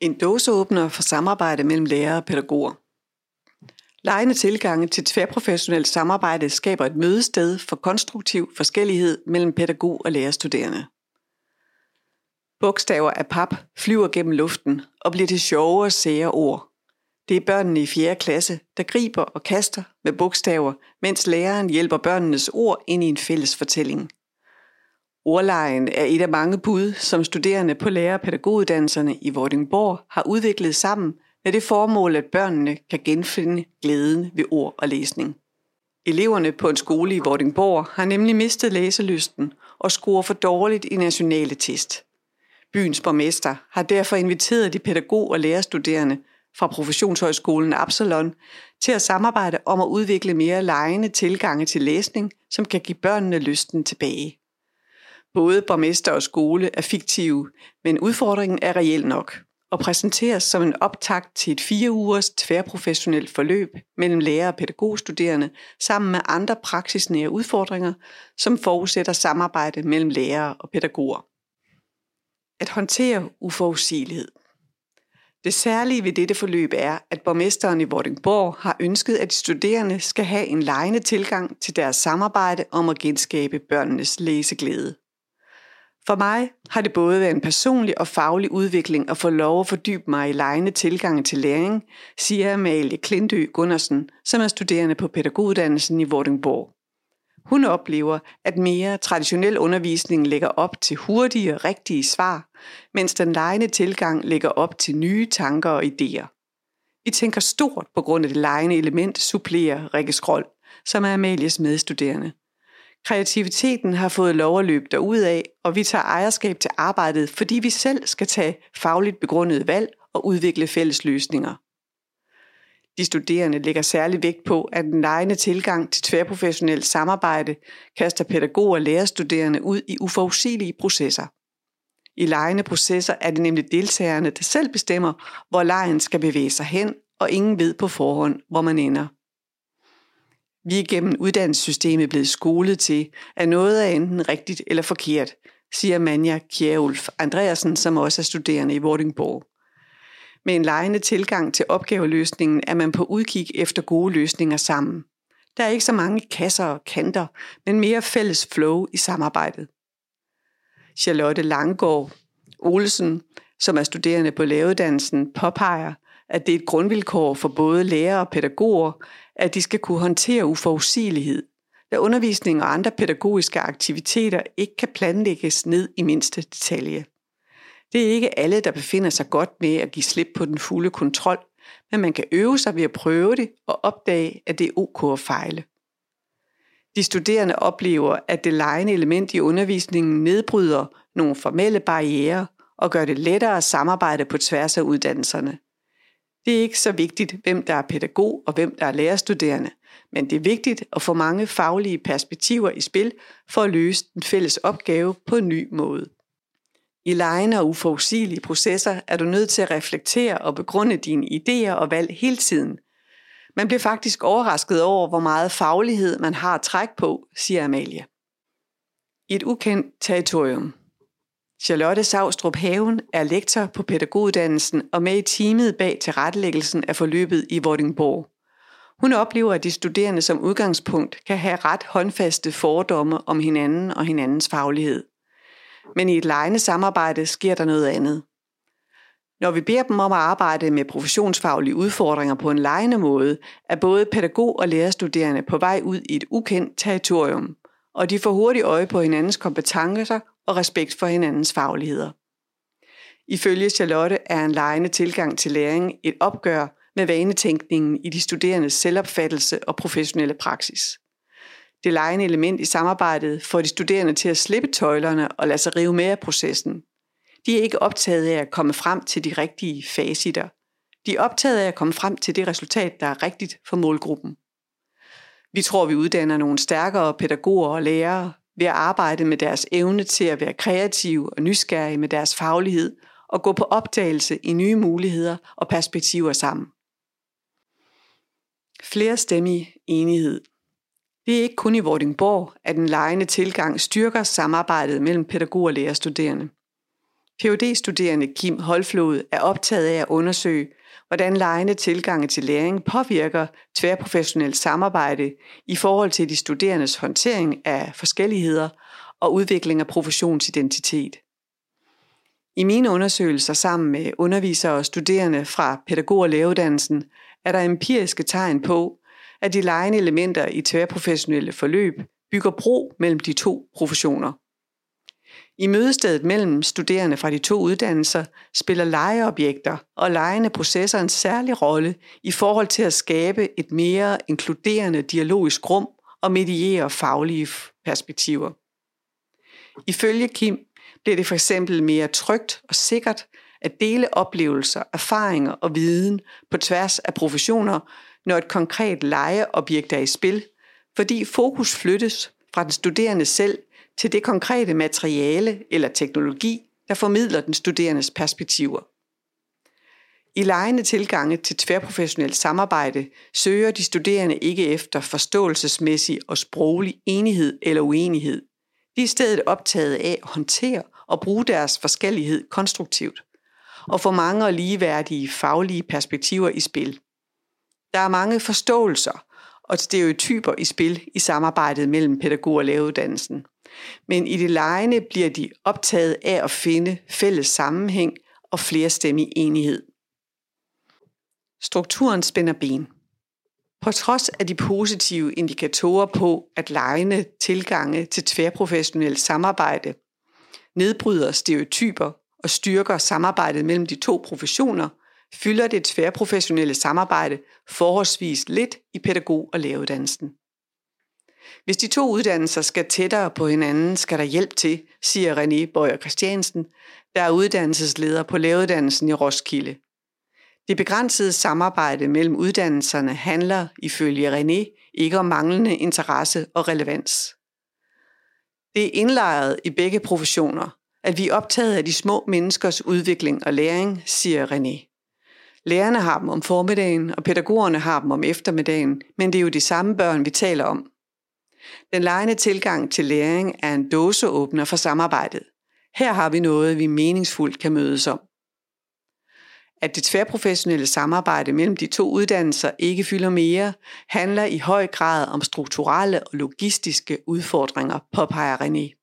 En dåseåbner for samarbejde mellem lærere og pædagoger. Lejende tilgange til tværprofessionelt samarbejde skaber et mødested for konstruktiv forskellighed mellem pædagog og lærerstuderende. Bogstaver af pap flyver gennem luften og bliver til sjove og sære ord. Det er børnene i 4. klasse, der griber og kaster med bogstaver, mens læreren hjælper børnenes ord ind i en fælles fortælling. Ordlejen er et af mange bud, som studerende på lærer- og pædagoguddannelserne i Vordingborg har udviklet sammen med det formål, at børnene kan genfinde glæden ved ord og læsning. Eleverne på en skole i Vordingborg har nemlig mistet læselysten og scorer for dårligt i nationale test. Byens borgmester har derfor inviteret de pædagog- og lærerstuderende fra Professionshøjskolen Absalon til at samarbejde om at udvikle mere lejende tilgange til læsning, som kan give børnene lysten tilbage. Både borgmester og skole er fiktive, men udfordringen er reel nok og præsenteres som en optakt til et fire ugers tværprofessionelt forløb mellem lærer og pædagogstuderende sammen med andre praksisnære udfordringer, som forudsætter samarbejde mellem lærere og pædagoger. At håndtere uforudsigelighed. Det særlige ved dette forløb er, at borgmesteren i Vordingborg har ønsket, at de studerende skal have en lejende tilgang til deres samarbejde om at genskabe børnenes læseglæde. For mig har det både været en personlig og faglig udvikling at få lov at fordybe mig i lejende tilgange til læring, siger Amalie Klintø Gundersen, som er studerende på pædagoguddannelsen i Vordingborg. Hun oplever, at mere traditionel undervisning lægger op til hurtige og rigtige svar, mens den lejende tilgang lægger op til nye tanker og idéer. Vi tænker stort på grund af det lejende element, supplerer Rikke Skrold, som er Amalies medstuderende. Kreativiteten har fået lov at løbe derudad, og vi tager ejerskab til arbejdet, fordi vi selv skal tage fagligt begrundede valg og udvikle fælles løsninger. De studerende lægger særlig vægt på, at den lejende tilgang til tværprofessionelt samarbejde kaster pædagoger og lærerstuderende ud i uforudsigelige processer. I lejende processer er det nemlig deltagerne, der selv bestemmer, hvor lejen skal bevæge sig hen, og ingen ved på forhånd, hvor man ender. Vi er gennem uddannelsessystemet blevet skolet til, at noget er enten rigtigt eller forkert, siger Manja Kjærulf Andreasen, som også er studerende i Vordingborg. Med en lejende tilgang til opgaveløsningen er man på udkig efter gode løsninger sammen. Der er ikke så mange kasser og kanter, men mere fælles flow i samarbejdet. Charlotte Langgaard Olsen, som er studerende på læreruddannelsen, påpeger, at det er et grundvilkår for både lærere og pædagoger, at de skal kunne håndtere uforudsigelighed, da undervisning og andre pædagogiske aktiviteter ikke kan planlægges ned i mindste detalje. Det er ikke alle, der befinder sig godt med at give slip på den fulde kontrol, men man kan øve sig ved at prøve det og opdage, at det er ok at fejle. De studerende oplever, at det lejende element i undervisningen nedbryder nogle formelle barriere og gør det lettere at samarbejde på tværs af uddannelserne. Det er ikke så vigtigt, hvem der er pædagog og hvem der er lærerstuderende, men det er vigtigt at få mange faglige perspektiver i spil for at løse den fælles opgave på en ny måde. I lejende og uforudsigelige processer er du nødt til at reflektere og begrunde dine idéer og valg hele tiden. Man bliver faktisk overrasket over, hvor meget faglighed man har at trække på, siger Amalie. I et ukendt territorium. Charlotte Savstrup Haven er lektor på pædagoguddannelsen og med i teamet bag tilrettelæggelsen af forløbet i Vordingborg. Hun oplever, at de studerende som udgangspunkt kan have ret håndfaste fordomme om hinanden og hinandens faglighed. Men i et lejende samarbejde sker der noget andet. Når vi beder dem om at arbejde med professionsfaglige udfordringer på en lejende måde, er både pædagog og lærerstuderende på vej ud i et ukendt territorium, og de får hurtigt øje på hinandens kompetencer og respekt for hinandens fagligheder. Ifølge Charlotte er en lejende tilgang til læring et opgør med vanetænkningen i de studerendes selvopfattelse og professionelle praksis. Det lejende element i samarbejdet får de studerende til at slippe tøjlerne og lade sig rive med af processen. De er ikke optaget af at komme frem til de rigtige facitter. De er optaget af at komme frem til det resultat, der er rigtigt for målgruppen. Vi tror, vi uddanner nogle stærkere pædagoger og lærere ved at arbejde med deres evne til at være kreative og nysgerrige med deres faglighed og gå på opdagelse i nye muligheder og perspektiver sammen. Flere stemmig enighed. Det er ikke kun i Vordingborg, at den lejende tilgang styrker samarbejdet mellem pædagog og lærerstuderende. phd studerende Kim Holflod er optaget af at undersøge, hvordan lejende tilgange til læring påvirker tværprofessionelt samarbejde i forhold til de studerendes håndtering af forskelligheder og udvikling af professionsidentitet. I mine undersøgelser sammen med undervisere og studerende fra pædagog- og læreruddannelsen er der empiriske tegn på, at de lejende elementer i tværprofessionelle forløb bygger bro mellem de to professioner. I mødestedet mellem studerende fra de to uddannelser spiller legeobjekter og legende processer en særlig rolle i forhold til at skabe et mere inkluderende dialogisk rum og mediere faglige perspektiver. Ifølge Kim bliver det for eksempel mere trygt og sikkert at dele oplevelser, erfaringer og viden på tværs af professioner, når et konkret legeobjekt er i spil, fordi fokus flyttes fra den studerende selv til det konkrete materiale eller teknologi, der formidler den studerendes perspektiver. I lejende tilgange til tværprofessionelt samarbejde søger de studerende ikke efter forståelsesmæssig og sproglig enighed eller uenighed. De er i stedet optaget af at håndtere og bruge deres forskellighed konstruktivt og få mange og ligeværdige faglige perspektiver i spil. Der er mange forståelser og stereotyper i spil i samarbejdet mellem pædagog og læreruddannelsen. Men i det lejende bliver de optaget af at finde fælles sammenhæng og flerstemmig enighed. Strukturen spænder ben. På trods af de positive indikatorer på, at lejende tilgange til tværprofessionelt samarbejde nedbryder stereotyper og styrker samarbejdet mellem de to professioner, fylder det tværprofessionelle samarbejde forholdsvis lidt i pædagog- og læreruddannelsen. Hvis de to uddannelser skal tættere på hinanden, skal der hjælp til, siger René Bøger Christiansen, der er uddannelsesleder på læreruddannelsen i Roskilde. Det begrænsede samarbejde mellem uddannelserne handler, ifølge René, ikke om manglende interesse og relevans. Det er indlejret i begge professioner, at vi er optaget af de små menneskers udvikling og læring, siger René. Lærerne har dem om formiddagen, og pædagogerne har dem om eftermiddagen, men det er jo de samme børn, vi taler om. Den lejende tilgang til læring er en dåseåbner for samarbejdet. Her har vi noget, vi meningsfuldt kan mødes om. At det tværprofessionelle samarbejde mellem de to uddannelser ikke fylder mere, handler i høj grad om strukturelle og logistiske udfordringer, påpeger René.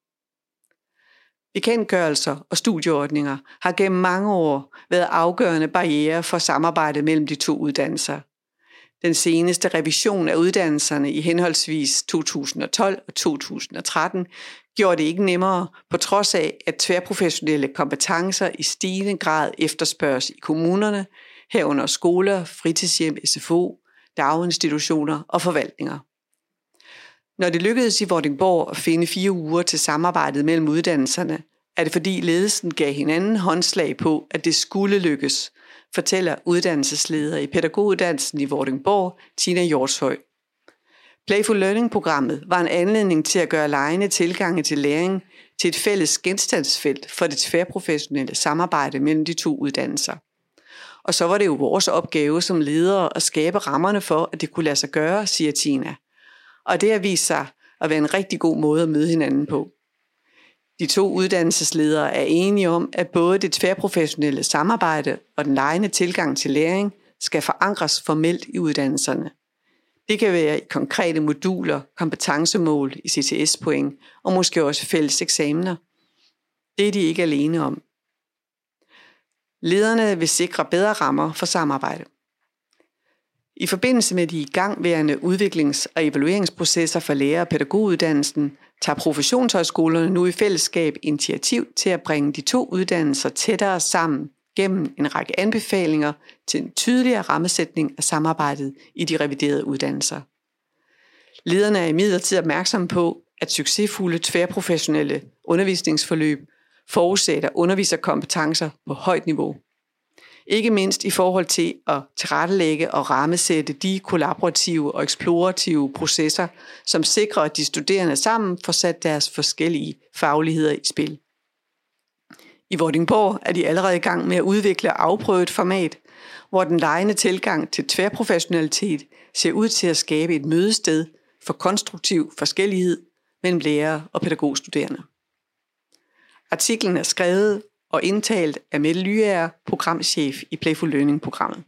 Bekendtgørelser og studieordninger har gennem mange år været afgørende barriere for samarbejdet mellem de to uddannelser. Den seneste revision af uddannelserne i henholdsvis 2012 og 2013 gjorde det ikke nemmere, på trods af, at tværprofessionelle kompetencer i stigende grad efterspørges i kommunerne, herunder skoler, fritidshjem, SFO, daginstitutioner og forvaltninger. Når det lykkedes i Vordingborg at finde fire uger til samarbejdet mellem uddannelserne, er det fordi ledelsen gav hinanden håndslag på, at det skulle lykkes, fortæller uddannelsesleder i pædagoguddannelsen i Vordingborg, Tina Hjortshøj. Playful Learning-programmet var en anledning til at gøre lejende tilgange til læring til et fælles genstandsfelt for det tværprofessionelle samarbejde mellem de to uddannelser. Og så var det jo vores opgave som ledere at skabe rammerne for, at det kunne lade sig gøre, siger Tina. Og det har vist sig at være en rigtig god måde at møde hinanden på. De to uddannelsesledere er enige om, at både det tværprofessionelle samarbejde og den lejende tilgang til læring skal forankres formelt i uddannelserne. Det kan være i konkrete moduler, kompetencemål i CTS-point og måske også fælles eksamener. Det er de ikke alene om. Lederne vil sikre bedre rammer for samarbejde. I forbindelse med de igangværende udviklings- og evalueringsprocesser for lærer- og pædagoguddannelsen, tager professionshøjskolerne nu i fællesskab initiativ til at bringe de to uddannelser tættere sammen gennem en række anbefalinger til en tydeligere rammesætning af samarbejdet i de reviderede uddannelser. Lederne er imidlertid opmærksomme på, at succesfulde tværprofessionelle undervisningsforløb forudsætter underviserkompetencer på højt niveau. Ikke mindst i forhold til at tilrettelægge og rammesætte de kollaborative og eksplorative processer, som sikrer, at de studerende sammen får sat deres forskellige fagligheder i spil. I Vordingborg er de allerede i gang med at udvikle og afprøve et format, hvor den lejende tilgang til tværprofessionalitet ser ud til at skabe et mødested for konstruktiv forskellighed mellem lærere og pædagogstuderende. Artiklen er skrevet og indtalt af Mette Lyager, programchef i Playful Learning-programmet.